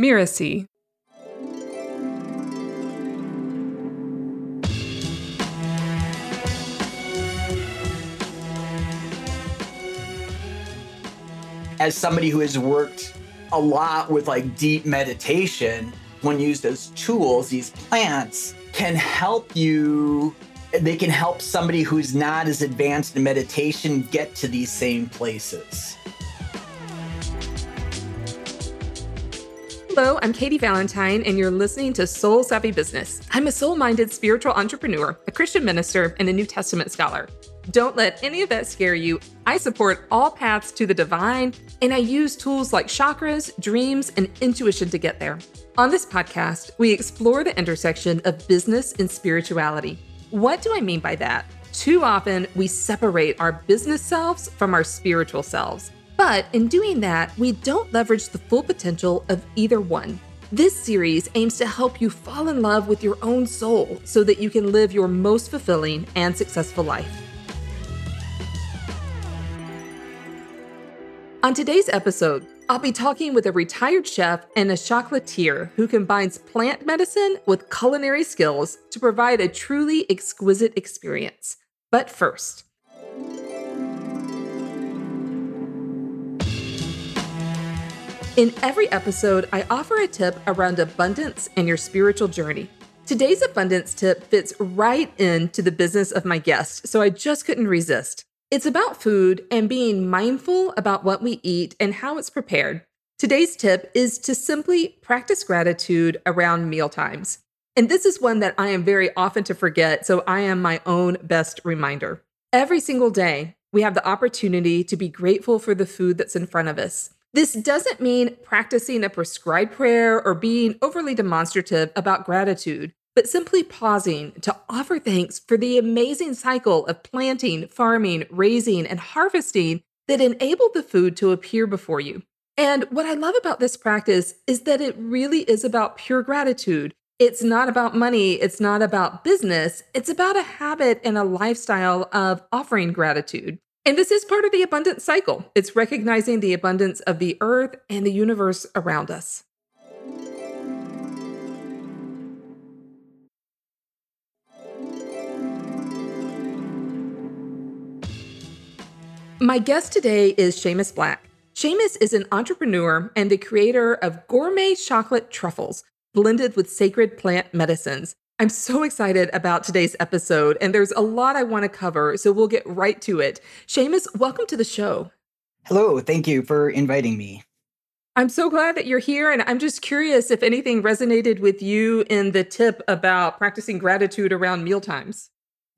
Miracy. As somebody who has worked a lot with like deep meditation, when used as tools, these plants can help you they can help somebody who's not as advanced in meditation get to these same places. Hello, I'm Katy Valentine, and you're listening to Soul Savvy Business. I'm a soul minded spiritual entrepreneur, a Christian minister, and a New Testament scholar. Don't let any of that scare you. I support all paths to the divine, and I use tools like chakras, dreams, and intuition to get there. On this podcast, we explore the intersection of business and spirituality. What do I mean by that? Too often, we separate our business selves from our spiritual selves. But in doing that, we don't leverage the full potential of either one. This series aims to help you fall in love with your own soul so that you can live your most fulfilling and successful life. On today's episode, I'll be talking with a retired chef and a chocolatier who combines plant medicine with culinary skills to provide a truly exquisite experience. But first, In every episode, I offer a tip around abundance and your spiritual journey. Today's abundance tip fits right into the business of my guest, so I just couldn't resist. It's about food and being mindful about what we eat and how it's prepared. Today's tip is to simply practice gratitude around meal times. And this is one that I am very often to forget, so I am my own best reminder. Every single day, we have the opportunity to be grateful for the food that's in front of us. This doesn't mean practicing a prescribed prayer or being overly demonstrative about gratitude but simply pausing to offer thanks for the amazing cycle of planting, farming, raising, and harvesting that enabled the food to appear before you. And what I love about this practice is that it really is about pure gratitude. It's not about money, it's not about business, it's about a habit and a lifestyle of offering gratitude. And this is part of the abundance cycle. It's recognizing the abundance of the earth and the universe around us. My guest today is Seamus Black. Seamus is an entrepreneur and the creator of gourmet chocolate truffles blended with sacred plant medicines. I'm so excited about today's episode, and there's a lot I want to cover, so we'll get right to it. Seamus, welcome to the show. Hello, thank you for inviting me. I'm so glad that you're here, and I'm just curious if anything resonated with you in the tip about practicing gratitude around mealtimes.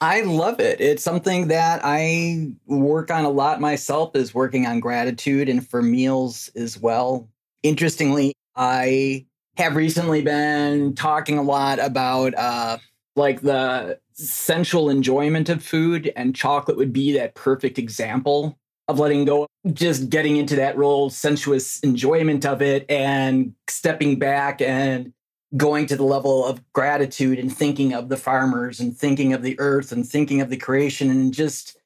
I love it. It's something that I work on a lot myself is working on gratitude and for meals as well. Interestingly, I have recently been talking a lot about uh like the sensual enjoyment of food and chocolate would be that perfect example of letting go just getting into that real sensuous enjoyment of it and stepping back and going to the level of gratitude and thinking of the farmers and thinking of the earth and thinking of the creation and just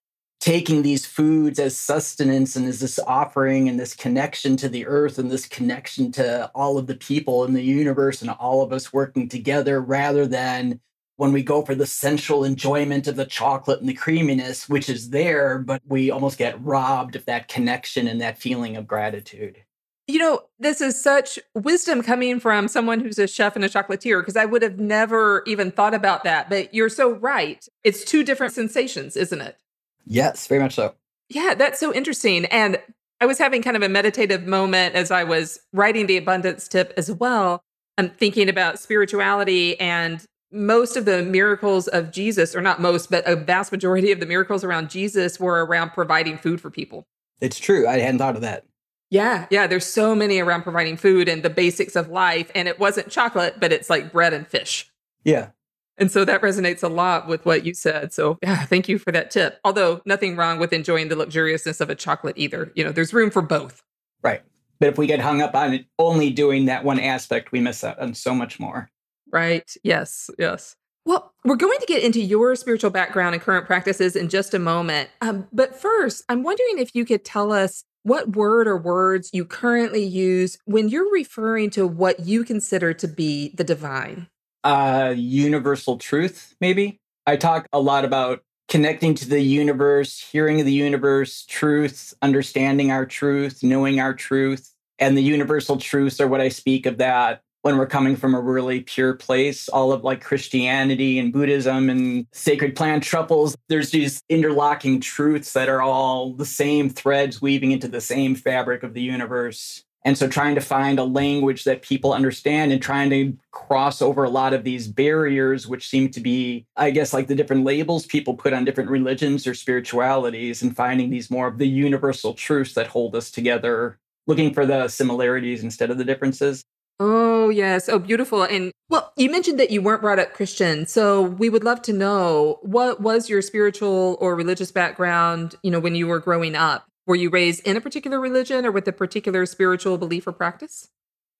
taking these foods as sustenance and as this offering and this connection to the earth and this connection to all of the people in the universe and all of us working together rather than when we go for the sensual enjoyment of the chocolate and the creaminess, which is there, but we almost get robbed of that connection and that feeling of gratitude. You know, this is such wisdom coming from someone who's a chef and a chocolatier because I would have never even thought about that. But you're so right. It's two different sensations, isn't it? Yes, very much so. Yeah, that's so interesting. And I was having kind of a meditative moment as I was writing the abundance tip as well. I'm thinking about spirituality and most of the miracles of Jesus, or not most, but a vast majority of the miracles around Jesus were around providing food for people. It's true. I hadn't thought of that. Yeah, yeah. There's so many around providing food and the basics of life. And it wasn't chocolate, but it's like bread and fish. Yeah. And so that resonates a lot with what you said. So, yeah, thank you for that tip. Although, nothing wrong with enjoying the luxuriousness of a chocolate either. You know, there's room for both. Right. But if we get hung up on it only doing that one aspect, we miss out on so much more. Right. Yes. Yes. Well, we're going to get into your spiritual background and current practices in just a moment. Um, but first, I'm wondering if you could tell us what word or words you currently use when you're referring to what you consider to be the divine. Uh, universal truth, maybe. I talk a lot about connecting to the universe, hearing the universe, truth, understanding our truth, knowing our truth. And the universal truths are what I speak of that when we're coming from a really pure place. All of like Christianity and Buddhism and sacred plant truffles, there's these interlocking truths that are all the same threads weaving into the same fabric of the universe. And so trying to find a language that people understand and trying to cross over a lot of these barriers, which seem to be, I guess, like the different labels people put on different religions or spiritualities, and finding these more of the universal truths that hold us together, looking for the similarities instead of the differences. Oh, yes. Oh, beautiful. And well, you mentioned that you weren't brought up Christian. So we would love to know what was your spiritual or religious background, you know, when you were growing up? Were you raised in a particular religion or with a particular spiritual belief or practice?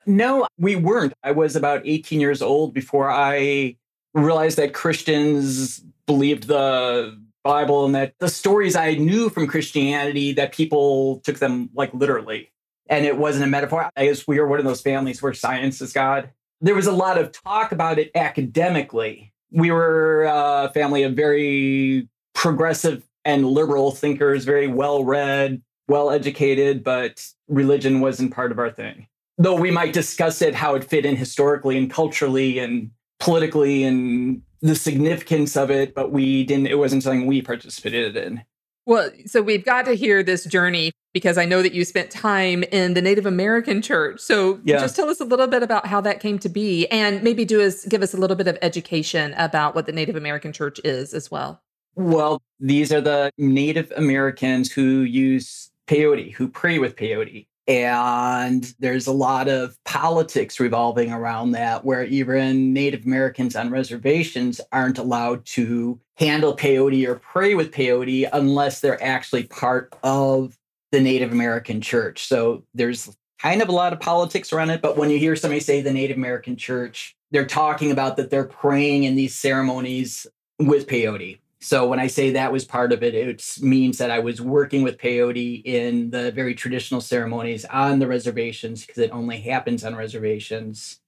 No, we weren't. I was about 18 years old before I realized that Christians believed the Bible and that the stories I knew from Christianity that people took them like literally. And it wasn't a metaphor. I guess we are one of those families where science is God. There was a lot of talk about it academically. We were a family of very progressive and liberal thinkers, very well read, well educated, but religion wasn't part of our thing. Though we might discuss it, how it fit in historically and culturally and politically and the significance of it, but we didn't, it wasn't something we participated in. Well, so we've got to hear this journey because I know that you spent time in the Native American church. So yeah. just tell us a little bit about how that came to be and maybe do us give us a little bit of education about what the Native American church is as well. Well, these are the Native Americans who use peyote, who pray with peyote. And there's a lot of politics revolving around that, where even Native Americans on reservations aren't allowed to handle peyote or pray with peyote unless they're actually part of the Native American church. So there's kind of a lot of politics around it. But when you hear somebody say the Native American church, they're talking about that they're praying in these ceremonies with peyote. So when I say that was part of it, it means that I was working with peyote in the very traditional ceremonies on the reservations because it only happens on reservations.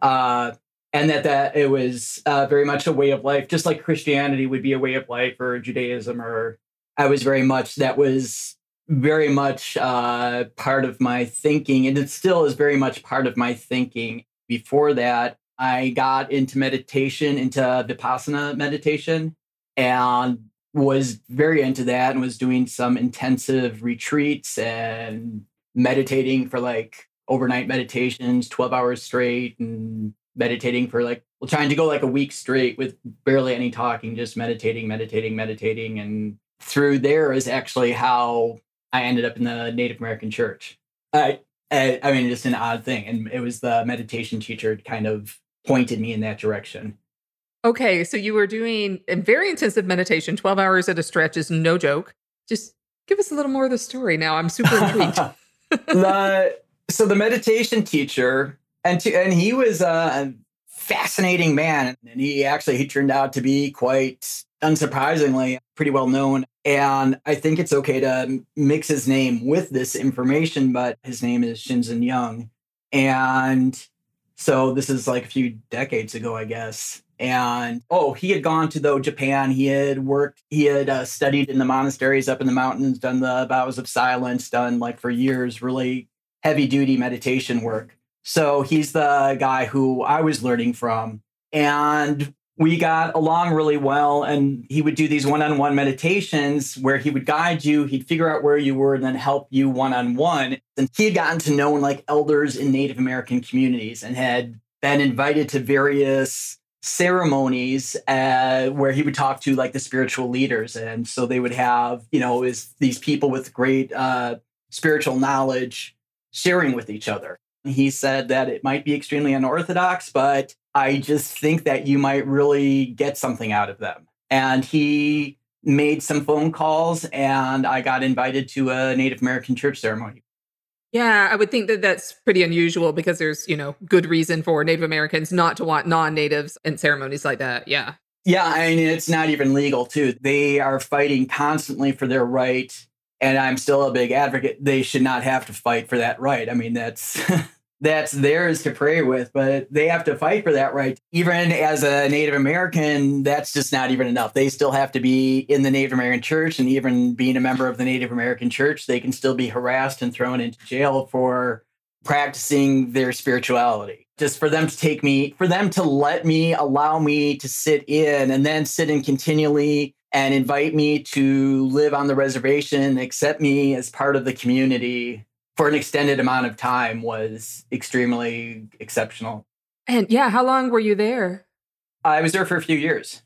Uh, and that that it was uh, very much a way of life, just like Christianity would be a way of life or Judaism, or I was very much that was very much uh, part of my thinking, and it still is very much part of my thinking. Before that, I got into meditation, into vipassana meditation, and was very into that and was doing some intensive retreats and meditating for like overnight meditations 12 hours straight and meditating for like well trying to go like a week straight with barely any talking just meditating meditating meditating and through there is actually how i ended up in the native american church. I i, I mean just an odd thing and it was the meditation teacher kind of pointed me in that direction Okay, so you were doing a very intensive meditation, 12 hours at a stretch is no joke. Just give us a little more of the story now. I'm super intrigued. the, so the meditation teacher, and to, and he was a fascinating man, and he actually he turned out to be quite unsurprisingly pretty well known. And I think it's okay to mix his name with this information, but his name is Shinzen Young. And so this is like a few decades ago, I guess. And oh he had gone to though japan. He had worked he had uh, studied in the monasteries up in the mountains done the vows of silence done like for years really heavy duty meditation work. So he's the guy who i was learning from. And we got along really well and he would do these one-on-one meditations where he would guide you he'd figure out where you were and then help you one-on-one. And he had gotten to know like elders in native american communities and had been invited to various ceremonies uh, where he would talk to like the spiritual leaders. And so they would have you know is these people with great uh, spiritual knowledge sharing with each other. He said that it might be extremely unorthodox but i just think that you might really get something out of them and he made some phone calls and i got invited to a native american church ceremony yeah, I would think that that's pretty unusual because there's, you know, good reason for Native Americans not to want non natives in ceremonies like that. Yeah. Yeah, I mean, it's not even legal, too. They are fighting constantly for their right And I'm still a big advocate. They should not have to fight for that right. I mean, that's that's theirs to pray with, but they have to fight for that right. Even as a Native American, that's just not even enough. They still have to be in the Native American church, and even being a member of the Native American church, they can still be harassed and thrown into jail for practicing their spirituality. Just for them to take me, for them to let me, allow me to sit in and then sit in continually and invite me to live on the reservation, accept me as part of the community for an extended amount of time was extremely exceptional. And yeah, how long were you there? I was there for a few years.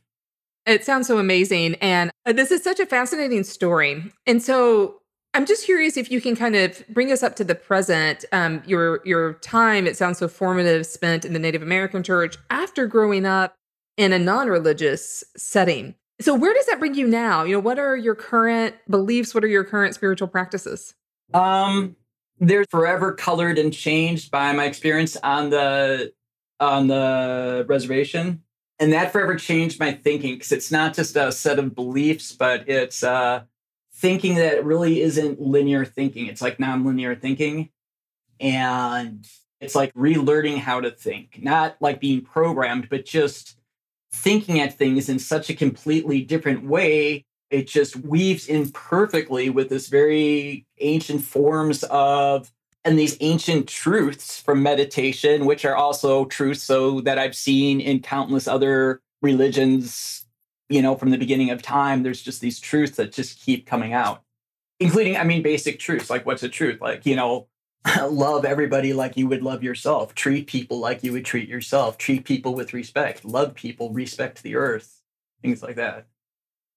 It sounds so amazing. And uh, this is such a fascinating story. And so I'm just curious if you can kind of bring us up to the present. Um, your your time, it sounds so formative, spent in the Native American church after growing up in a non-religious setting. So where does that bring you now? You know, what are your current beliefs? What are your current spiritual practices? Um, they're forever colored and changed by my experience on the on the reservation. And that forever changed my thinking because it's not just a set of beliefs but it's uh thinking that really isn't linear thinking. It's like nonlinear thinking. And it's like relearning how to think not like being programmed but just thinking at things in such a completely different way it just weaves in perfectly with this very ancient forms of and these ancient truths from meditation which are also truths so that i've seen in countless other religions you know from the beginning of time there's just these truths that just keep coming out including i mean basic truths like what's a truth? Like you know love everybody like you would love yourself treat people like you would treat yourself treat people with respect love people respect the earth things like that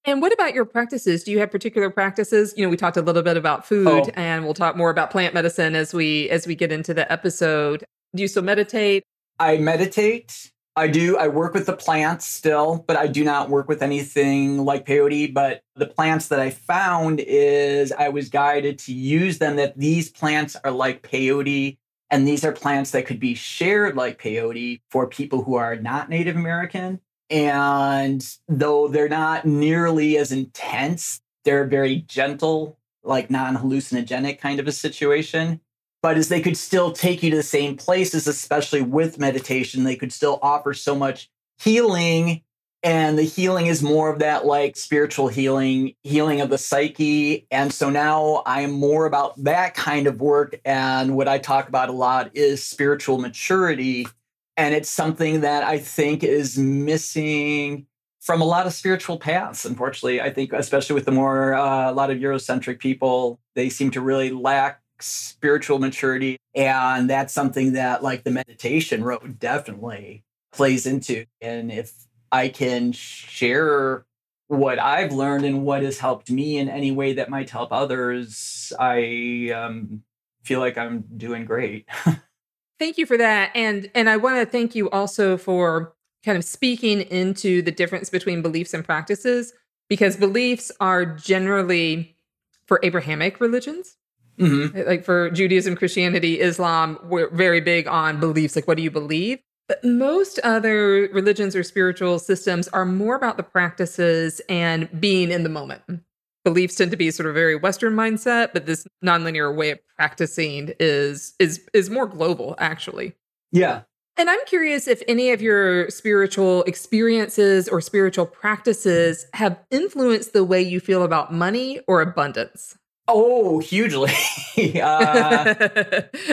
and what about your practices? Do you have particular practices? You know, we talked a little bit about food oh. and we'll talk more about plant medicine as we as we get into the episode. Do you still meditate? I meditate. I do. I work with the plants still, but I do not work with anything like peyote. But the plants that I found is I was guided to use them that these plants are like peyote. And these are plants that could be shared like peyote for people who are not Native American. And though they're not nearly as intense, they're very gentle, like non hallucinogenic kind of a situation. But as they could still take you to the same places, especially with meditation, they could still offer so much healing. And the healing is more of that like spiritual healing, healing of the psyche. And so now I am more about that kind of work. And what I talk about a lot is spiritual maturity and it's something that I think is missing from a lot of spiritual paths. Unfortunately, I think, especially with the more uh, a lot of Eurocentric people, they seem to really lack spiritual maturity, and that's something that, like the meditation road, definitely plays into. And if I can share what I've learned and what has helped me in any way that might help others, I um, feel like I'm doing great. Thank you for that. And and I want to thank you also for kind of speaking into the difference between beliefs and practices because beliefs are generally for Abrahamic religions. Mm-hmm. Like for Judaism, Christianity, Islam, we're very big on beliefs. Like, what do you believe? But most other religions or spiritual systems are more about the practices and being in the moment beliefs tend to be sort of very western mindset but this nonlinear way of practicing is is is more global actually. Yeah. And i'm curious if any of your spiritual experiences or spiritual practices have influenced the way you feel about money or abundance. Oh hugely. Uh,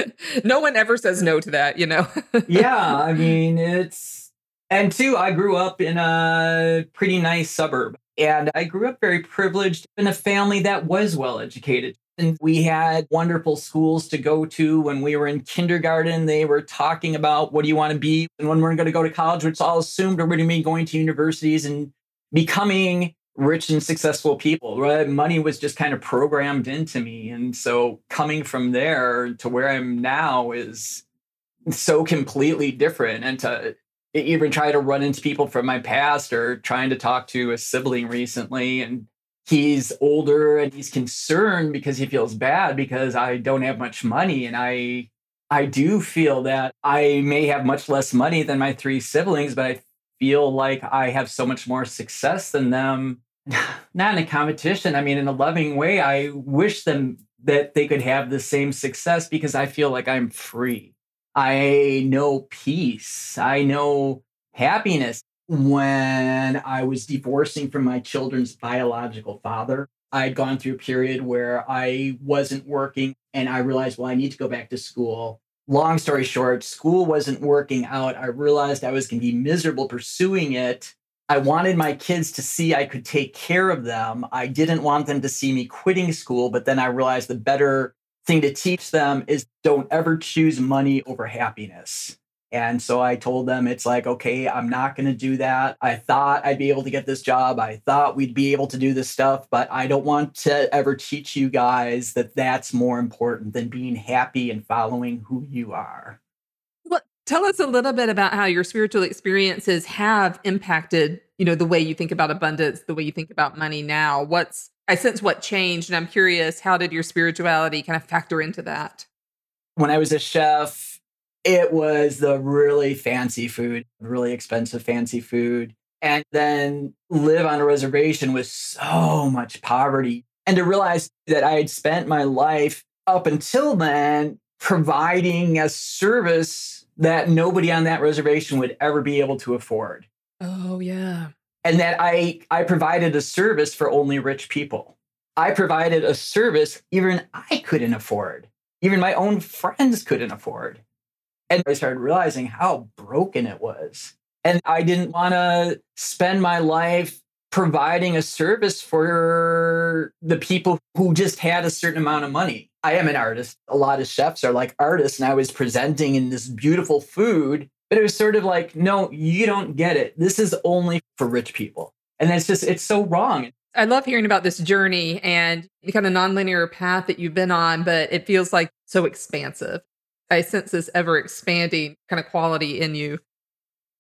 no one ever says no to that you know? Yeah i mean it's and two i grew up in a pretty nice suburb and I grew up very privileged in a family that was well educated. And we had wonderful schools to go to. When we were in kindergarten, they were talking about what do you want to be? And when we're going to go to college, which all assumed we're going to be going to universities and becoming rich and successful people. Right? Money was just kind of programmed into me. And so coming from there to where I'm now is so completely different. And to even try to run into people from my past or trying to talk to a sibling recently and he's older and he's concerned because he feels bad because I don't have much money and I I do feel that I may have much less money than my three siblings but I feel like I have so much more success than them not in a competition. I mean, in a loving way, I wish them that they could have the same success because I feel like I'm free. I know peace. I know happiness. When I was divorcing from my children's biological father, I'd gone through a period where I wasn't working and I realized, well, I need to go back to school. Long story short, school wasn't working out. I realized I was going to be miserable pursuing it. I wanted my kids to see I could take care of them. I didn't want them to see me quitting school, but then I realized the better thing to teach them is don't ever choose money over happiness. And so I told them, it's like, okay, I'm not going to do that. I thought I'd be able to get this job. I thought we'd be able to do this stuff, but I don't want to ever teach you guys that that's more important than being happy and following who you are. Well, tell us a little bit about how your spiritual experiences have impacted, you know, the way you think about abundance, the way you think about money now. What's I sense what changed and I'm curious how did your spirituality kind of factor into that? When I was a chef, it was the really fancy food, really expensive fancy food. And then live on a reservation with so much poverty. And to realize that I had spent my life up until then providing a service that nobody on that reservation would ever be able to afford. Oh, yeah. And that I, I provided a service for only rich people. I provided a service even I couldn't afford, even my own friends couldn't afford. And I started realizing how broken it was. And I didn't want to spend my life providing a service for the people who just had a certain amount of money. I am an artist. A lot of chefs are like artists, and I was presenting in this beautiful food, but it was sort of like, no, you don't get it. This is only for rich people. And it's just, it's so wrong. I love hearing about this journey and the kind of nonlinear path that you've been on, but it feels like so expansive. I sense this ever expanding kind of quality in you.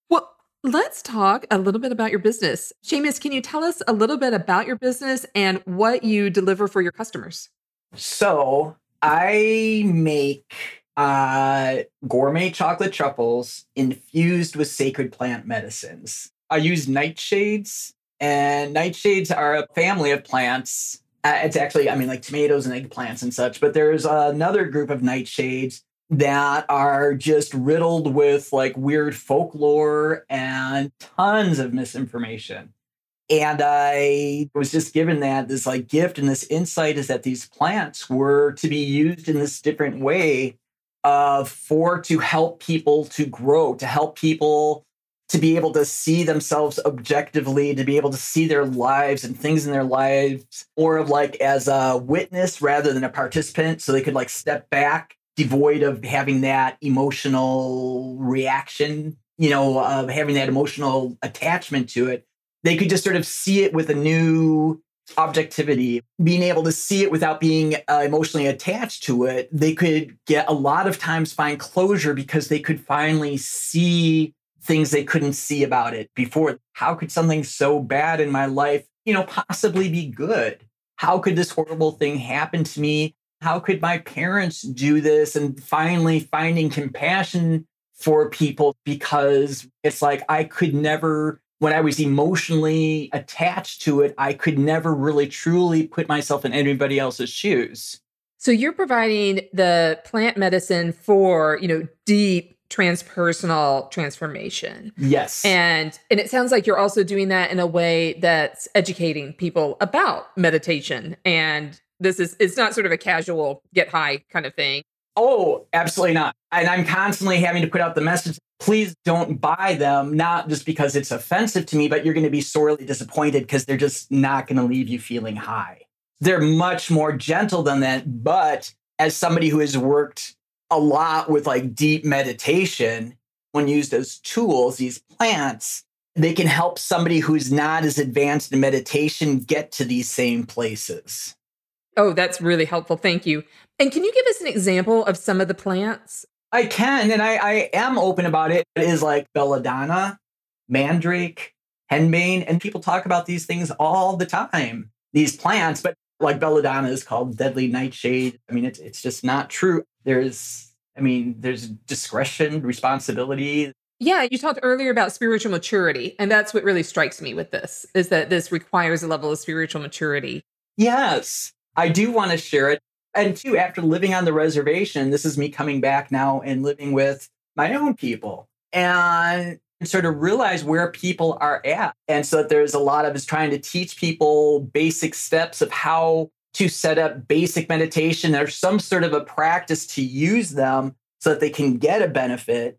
Well, let's talk a little bit about your business. Seamus, can you tell us a little bit about your business and what you deliver for your customers? So, I make uh, gourmet chocolate truffles infused with sacred plant medicines. I use nightshades, and nightshades are a family of plants. Uh, it's actually, I mean, like tomatoes and eggplants and such, but there's another group of nightshades that are just riddled with like weird folklore and tons of misinformation. And I was just given that this like gift and this insight is that these plants were to be used in this different way uh, for to help people to grow, to help people to be able to see themselves objectively, to be able to see their lives and things in their lives more of like as a witness rather than a participant. So they could like step back devoid of having that emotional reaction, you know, of having that emotional attachment to it. They could just sort of see it with a new objectivity, being able to see it without being uh, emotionally attached to it. They could get a lot of times find closure because they could finally see things they couldn't see about it before. How could something so bad in my life, you know, possibly be good? How could this horrible thing happen to me? how could my parents do this? And finally finding compassion for people because it's like I could never, when I was emotionally attached to it, I could never really truly put myself in anybody else's shoes. So you're providing the plant medicine for, you know, deep transpersonal transformation. Yes. And and it sounds like you're also doing that in a way that's educating people about meditation and this is it's not sort of a casual get high kind of thing. Oh, absolutely not. And I'm constantly having to put out the message please don't buy them, not just because it's offensive to me, but you're going to be sorely disappointed because they're just not going to leave you feeling high. They're much more gentle than that. But as somebody who has worked a lot with like deep meditation, when used as tools, these plants, they can help somebody who's not as advanced in meditation get to these same places. Oh, that's really helpful. Thank you. And can you give us an example of some of the plants? I can, and I, I am open about it. It is like belladonna, mandrake, henbane, and people talk about these things all the time, these plants, but like belladonna is called deadly nightshade. I mean, it's, it's just not true. There's, I mean, there's discretion, responsibility. Yeah, you talked earlier about spiritual maturity, and that's what really strikes me with this is that this requires a level of spiritual maturity. Yes, I do want to share it. And two, after living on the reservation, this is me coming back now and living with my own people and sort of realize where people are at. And so there's a lot of us trying to teach people basic steps of how to set up basic meditation or some sort of a practice to use them so that they can get a benefit.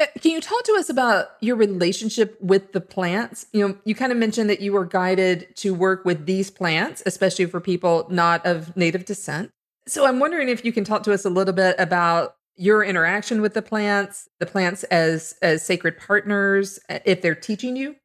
Uh, can you talk to us about your relationship with the plants? You know, you kind of mentioned that you were guided to work with these plants, especially for people not of native descent. So I'm wondering if you can talk to us a little bit about your interaction with the plants, the plants as as sacred partners, uh, if they're teaching you.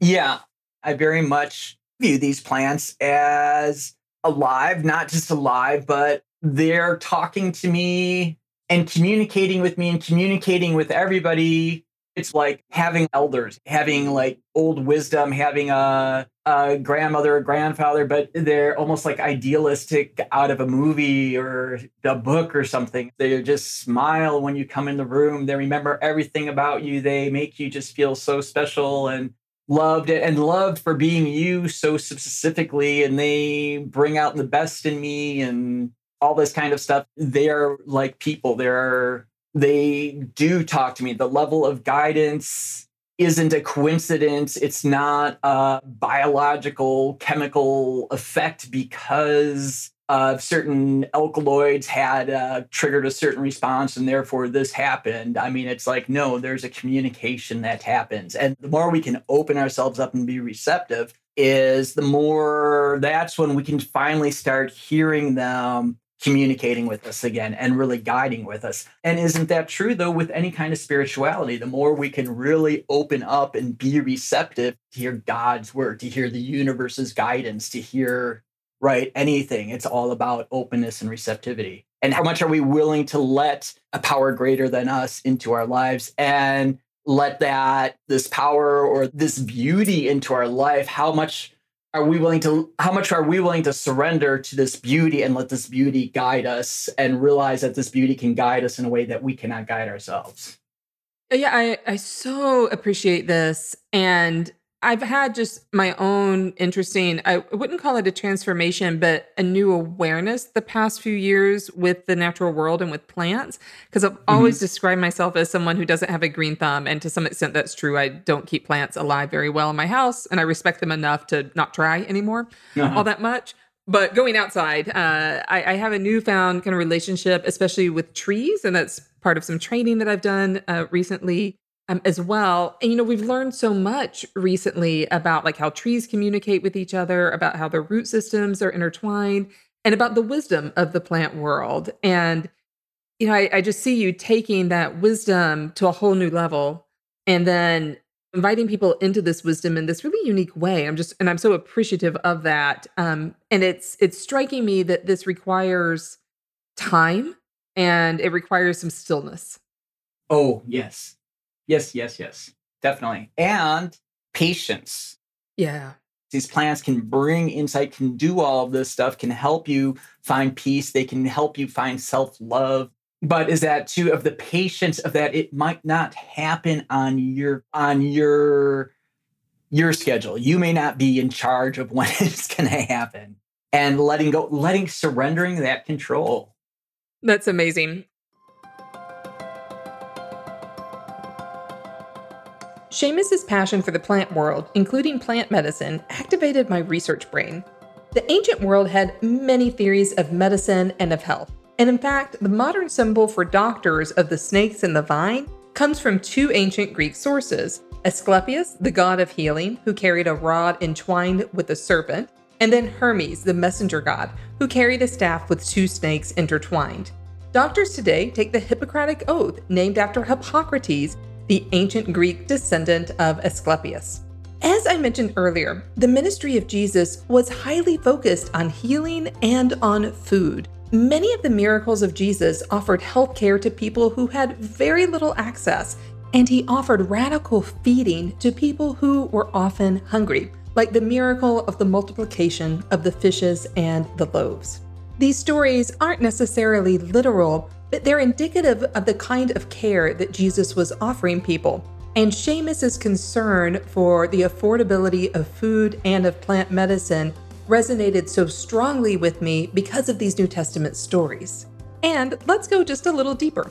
Yeah, I very much view these plants as alive, not just alive, but they're talking to me and communicating with me and communicating with everybody. It's like having elders, having like old wisdom, having a, a grandmother, a grandfather, but they're almost like idealistic out of a movie or a book or something. They just smile when you come in the room. They remember everything about you. They make you just feel so special and loved and loved for being you so specifically. And they bring out the best in me and all this kind of stuff. They're like people. They're they do talk to me. The level of guidance isn't a coincidence. It's not a biological chemical effect because uh, certain alkaloids had uh, triggered a certain response and therefore this happened. I mean, it's like, no, there's a communication that happens. And the more we can open ourselves up and be receptive, is the more that's when we can finally start hearing them communicating with us again and really guiding with us. And isn't that true though with any kind of spirituality? The more we can really open up and be receptive to hear God's word, to hear the universe's guidance, to hear right anything, it's all about openness and receptivity. And how much are we willing to let a power greater than us into our lives and let that this power or this beauty into our life how much are we willing to how much are we willing to surrender to this beauty and let this beauty guide us and realize that this beauty can guide us in a way that we cannot guide ourselves? Yeah i i so appreciate this. And I've had just my own interesting, I wouldn't call it a transformation, but a new awareness the past few years with the natural world and with plants. Because I've mm-hmm. always described myself as someone who doesn't have a green thumb. And to some extent, that's true. I don't keep plants alive very well in my house, and I respect them enough to not try anymore uh-huh. all that much. But going outside, uh, I, I, have a newfound kind of relationship, especially with trees. And that's part of some training that I've done uh, recently um, as well. And you know, we've learned so much recently about like how trees communicate with each other, about how their root systems are intertwined, and about the wisdom of the plant world. And you know, I, I just see you taking that wisdom to a whole new level, and then inviting people into this wisdom in this really unique way. I'm just, and I'm so appreciative of that. Um, and it's it's striking me that this requires time and it requires some stillness. Oh yes, Yes, yes, yes, definitely. And patience. Yeah. These plants can bring insight, can do all of this stuff, can help you find peace. They can help you find self love. But is that too of the patience of that it might not happen on your on your your schedule. You may not be in charge of when it's going to happen. And letting go, letting surrendering that control. That's amazing. Seamus's passion for the plant world, including plant medicine, activated my research brain. The ancient world had many theories of medicine and of health. And in fact, the modern symbol for doctors of the snakes and the vine comes from two ancient Greek sources Asclepius, the god of healing, who carried a rod entwined with a serpent, and then Hermes, the messenger god, who carried a staff with two snakes intertwined. Doctors today take the Hippocratic Oath, named after Hippocrates, the ancient Greek descendant of Asclepius. As I mentioned earlier, the ministry of Jesus was highly focused on healing and on food. Many of the miracles of Jesus offered health care to people who had very little access, and he offered radical feeding to people who were often hungry, like the miracle of the multiplication of the fishes and the loaves. These stories aren't necessarily literal, but they're indicative of the kind of care that Jesus was offering people. And Seamus's concern for the affordability of food and of plant medicine resonated so strongly with me because of these New Testament stories. And let's go just a little deeper.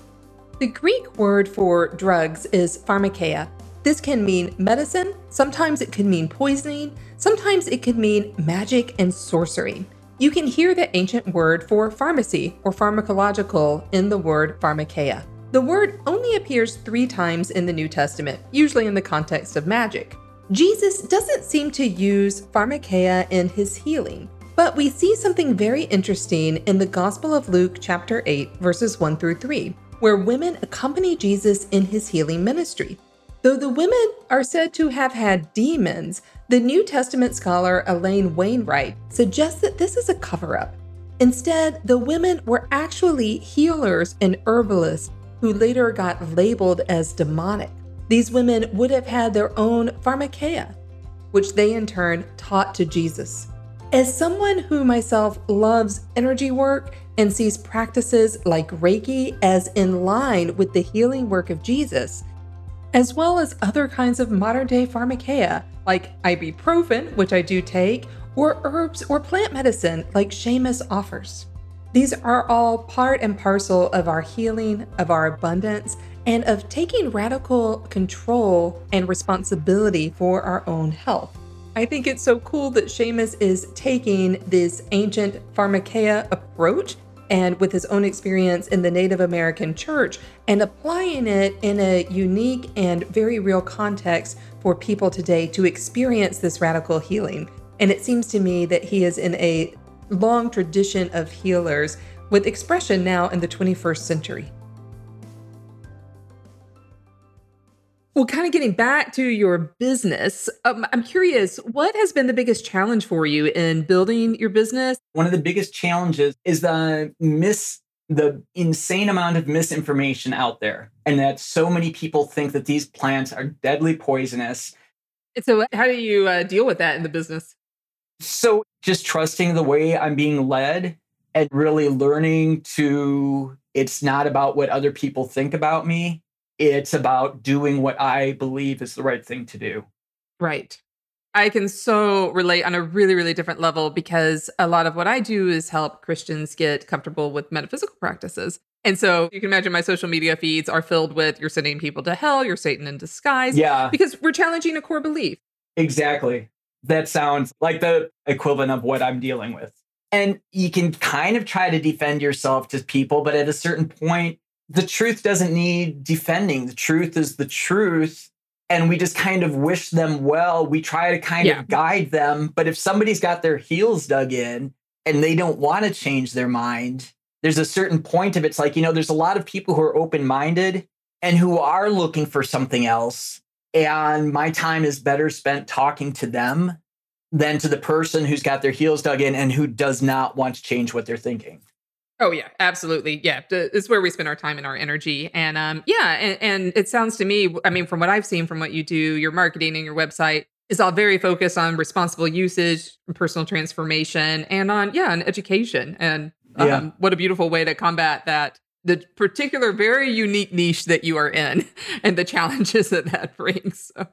The Greek word for drugs is pharmakeia. This can mean medicine, sometimes it can mean poisoning, sometimes it can mean magic and sorcery. You can hear the ancient word for pharmacy or pharmacological in the word pharmakeia. The word only appears three times in the New Testament, usually in the context of magic. Jesus doesn't seem to use pharmakeia in his healing, but we see something very interesting in the Gospel of Luke, chapter 8, verses 1 through 3, where women accompany Jesus in his healing ministry. Though the women are said to have had demons, the New Testament scholar Elaine Wainwright suggests that this is a cover up. Instead, the women were actually healers and herbalists who later got labeled as demonic. These women would have had their own pharmakeia, which they in turn taught to Jesus. As someone who myself loves energy work and sees practices like Reiki as in line with the healing work of Jesus, as well as other kinds of modern day pharmakeia like ibuprofen, which I do take, or herbs or plant medicine like Seamus offers. These are all part and parcel of our healing, of our abundance, and of taking radical control and responsibility for our own health. I think it's so cool that Seamus is taking this ancient pharmakeia approach and with his own experience in the Native American church and applying it in a unique and very real context for people today to experience this radical healing. And it seems to me that he is in a long tradition of healers with expression now in the 21st century. Well, kind of getting back to your business, um, I'm curious, what has been the biggest challenge for you in building your business? One of the biggest challenges is the mis the insane amount of misinformation out there, and that so many people think that these plants are deadly poisonous. So, how do you uh, deal with that in the business? So, just trusting the way I'm being led and really learning to, it's not about what other people think about me. It's about doing what I believe is the right thing to do. Right. I can so relate on a really, really different level because a lot of what I do is help Christians get comfortable with metaphysical practices. And so you can imagine my social media feeds are filled with you're sending people to hell, you're Satan in disguise. Yeah. Because we're challenging a core belief. Exactly that sounds like the equivalent of what I'm dealing with. And you can kind of try to defend yourself to people, but at a certain point, the truth doesn't need defending. The truth is the truth. And we just kind of wish them well. We try to kind yeah. of guide them. But if somebody's got their heels dug in and they don't want to change their mind, there's a certain point of it's like, you know, there's a lot of people who are open minded and who are looking for something else and my time is better spent talking to them than to the person who's got their heels dug in and who does not want to change what they're thinking. Oh yeah, absolutely. Yeah, it's where we spend our time and our energy. And um, yeah, and, and it sounds to me, I mean, from what I've seen from what you do, your marketing and your website is all very focused on responsible usage, personal transformation, and on yeah, on education. And um, yeah. what a beautiful way to combat that the particular very unique niche that you are in and the challenges that that brings. So,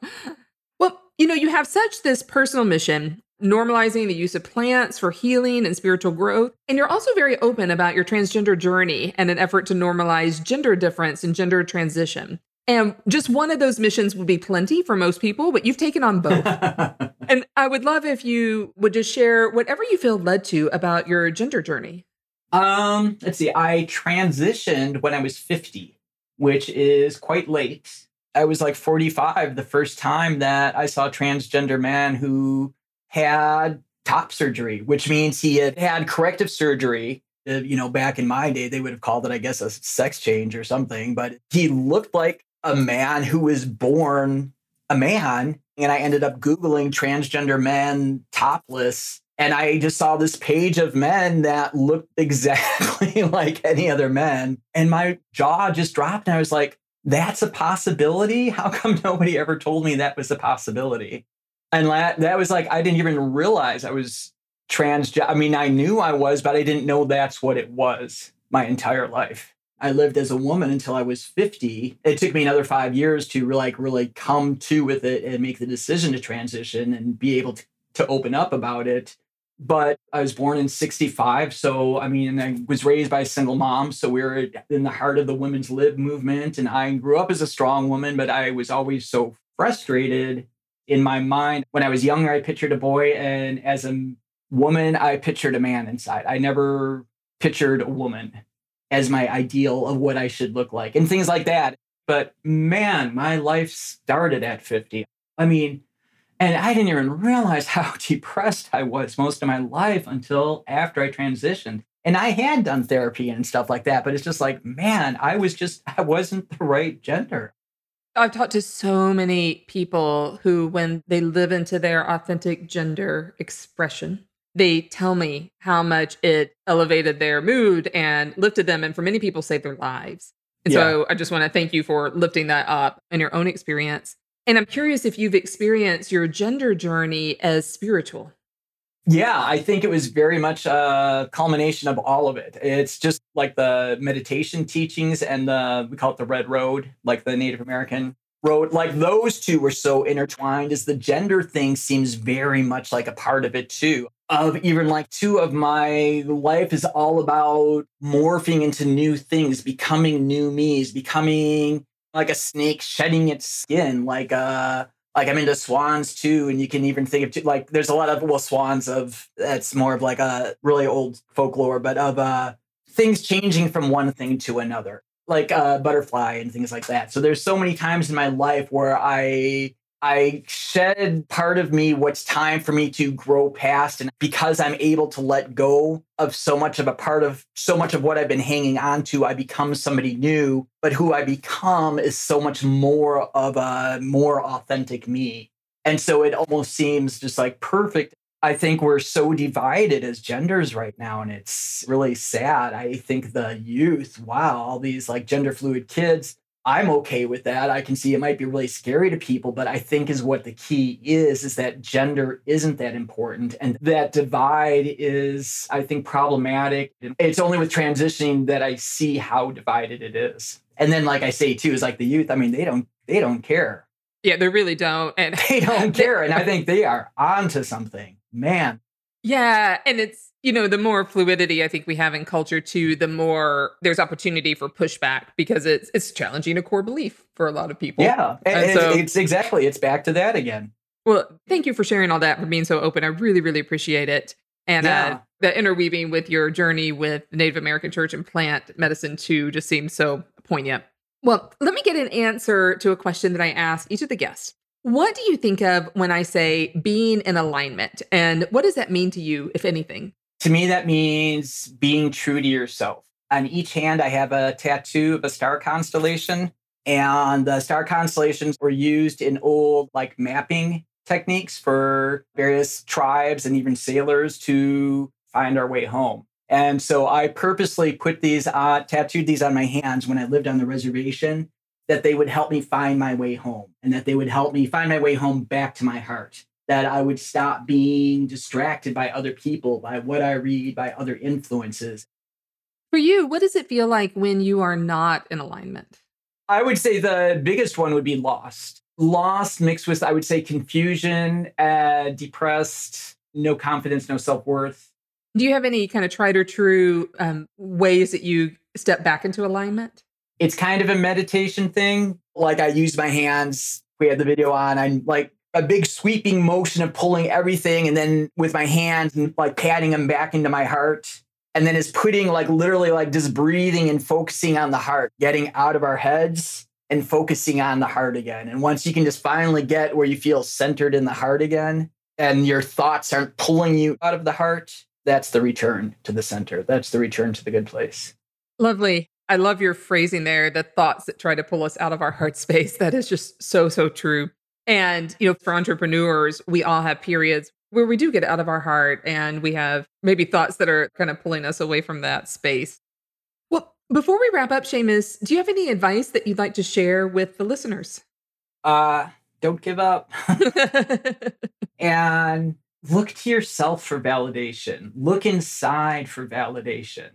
well, you know, you have such this personal mission normalizing the use of plants for healing and spiritual growth. And you're also very open about your transgender journey and an effort to normalize gender difference and gender transition. And just one of those missions would be plenty for most people, but you've taken on both. and I would love if you would just share whatever you feel led to about your gender journey. Um, let's see. I transitioned when I was 50, which is quite late. I was like 45 the first time that I saw a transgender man who had top surgery, which means he had had corrective surgery. Uh, you know, back in my day, they would have called it, I guess, a sex change or something. But he looked like a man who was born a man. And I ended up Googling transgender men topless and I just saw this page of men that looked exactly like any other men. And my jaw just dropped. And I was like, that's a possibility? How come nobody ever told me that was a possibility? And that was like, I didn't even realize I was trans. I mean, I knew I was, but I didn't know that's what it was my entire life. I lived as a woman until I was 50. It took me another five years to really, like really come to with it and make the decision to transition and be able to, to open up about it. But I was born in 65. So, I mean, I was raised by a single mom. So we were in the heart of the women's lib movement. And I grew up as a strong woman, but I was always so frustrated in my mind. When I was younger, I pictured a boy. And as a woman, I pictured a man inside. I never pictured a woman as my ideal of what I should look like and things like that. But man, my life started at 50. I mean, and I didn't even realize how depressed I was most of my life until after I transitioned. And I had done therapy and stuff like that, but it's just like, man, I was just, I wasn't the right gender. I've talked to so many people who, when they live into their authentic gender expression, they tell me how much it elevated their mood and lifted them and for many people saved their lives. And yeah. so i just want to thank you for lifting that up in your own experience. And i'm curious if you've experienced your gender journey as spiritual yeah i think it was very much a culmination of all of it. It's just like the meditation teachings and the we call it the red road like the native american road like those two were so intertwined as the gender thing seems very much like a part of it too. Of even like two of my life is all about morphing into new things, becoming new me's, becoming like a snake shedding its skin, like uh like I'm into swans too, and you can even think of like there's a lot of well swans of that's more of like a really old folklore, but of uh things changing from one thing to another, like a uh, butterfly and things like that. So there's so many times in my life where I I shed part of me what's time for me to grow past. And because I'm able to let go of so much of a part of so much of what I've been hanging on to, I become somebody new. But who I become is so much more of a more authentic me. And so it almost seems just like perfect. I think we're so divided as genders right now, and it's really sad. I think the youth, wow, all these like gender fluid kids, I'm okay with that. I can see it might be really scary to people, but I think is what the key is is that gender isn't that important and that divide is I think problematic. It's only with transitioning that I see how divided it is. And then like I say too is like the youth, I mean they don't they don't care. Yeah, they really don't. And they don't care and I think they are onto something. Man. Yeah, and it's you know, the more fluidity I think we have in culture too, the more there's opportunity for pushback because it's it's challenging a core belief for a lot of people. Yeah. And, and so, it's exactly it's back to that again. Well, thank you for sharing all that, for being so open. I really, really appreciate it. And uh, yeah. uh, the interweaving with your journey with Native American church and plant medicine too just seems so poignant. Well, let me get an answer to a question that I ask each of the guests. What do you think of when I say being in alignment? And what does that mean to you, if anything? To me, that means being true to yourself. On each hand, I have a tattoo of a star constellation, and the star constellations were used in old like mapping techniques for various tribes and even sailors to find our way home. And so I purposely put these, uh, tattooed these on my hands when I lived on the reservation, that they would help me find my way home and that they would help me find my way home back to my heart that I would stop being distracted by other people, by what I read, by other influences. For you, what does it feel like when you are not in alignment? I would say the biggest one would be lost. Lost mixed with, I would say, confusion, uh, depressed, no confidence, no self worth. Do you have any kind of tried or true um, ways that you step back into alignment? It's kind of a meditation thing. Like I use my hands. We had the video on. I'm like a big sweeping motion of pulling everything and then with my hands and like patting them back into my heart and then is putting like literally like just breathing and focusing on the heart getting out of our heads and focusing on the heart again and once you can just finally get where you feel centered in the heart again and your thoughts aren't pulling you out of the heart that's the return to the center that's the return to the good place lovely I love your phrasing there, the thoughts that try to pull us out of our heart space. That is just so, so true. And, you know, for entrepreneurs, we all have periods where we do get out of our heart and we have maybe thoughts that are kind of pulling us away from that space. Well, before we wrap up, Seamus, do you have any advice that you'd like to share with the listeners? Uh, don't give up. and look to yourself for validation. Look inside for validation.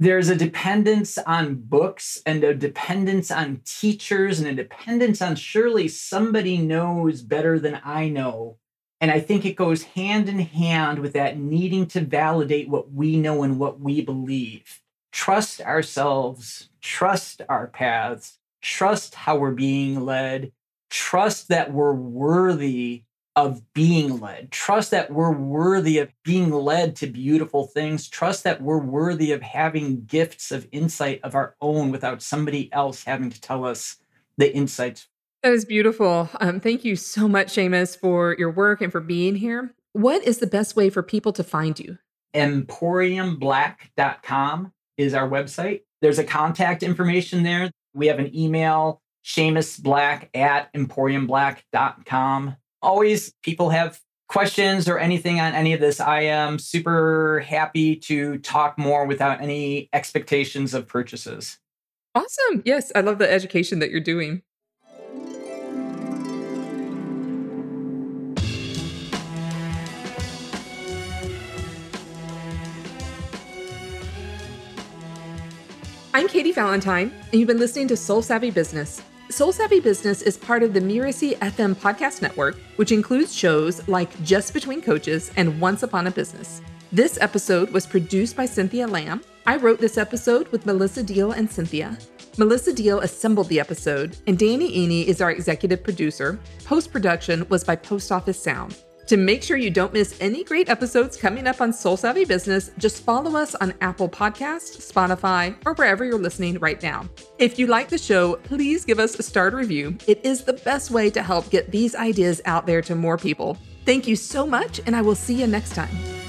There's a dependence on books and a dependence on teachers and a dependence on surely somebody knows better than I know. And I think it goes hand in hand with that needing to validate what we know and what we believe. Trust ourselves, trust our paths, trust how we're being led, trust that we're worthy of being led. Trust that we're worthy of being led to beautiful things. Trust that we're worthy of having gifts of insight of our own without somebody else having to tell us the insights. That is beautiful. Um, thank you so much, Seamus, for your work and for being here. What is the best way for people to find you? EmporiumBlack.com is our website. There's a contact information there. We have an email, Seamus Black at EmporiumBlack.com always people have questions or anything on any of this, I am super happy to talk more without any expectations of purchases. Awesome. Yes, I love the education that you're doing. I'm Katy Valentine, and you've been listening to Soul Savvy Business Soul Savvy Business is part of the Mirasee FM podcast network, which includes shows like Just Between Coaches and Once Upon a Business. This episode was produced by Cynthia Lamb. I wrote this episode with Melissa Deal and Cynthia. Melissa Deal assembled the episode, and Danny Iny is our executive producer. Post production was by Post Office Sound. To make sure you don't miss any great episodes coming up on Soul Savvy Business, just follow us on Apple Podcasts, Spotify, or wherever you're listening right now. If you like the show, please give us a starred review. It is the best way to help get these ideas out there to more people. Thank you so much, and I will see you next time.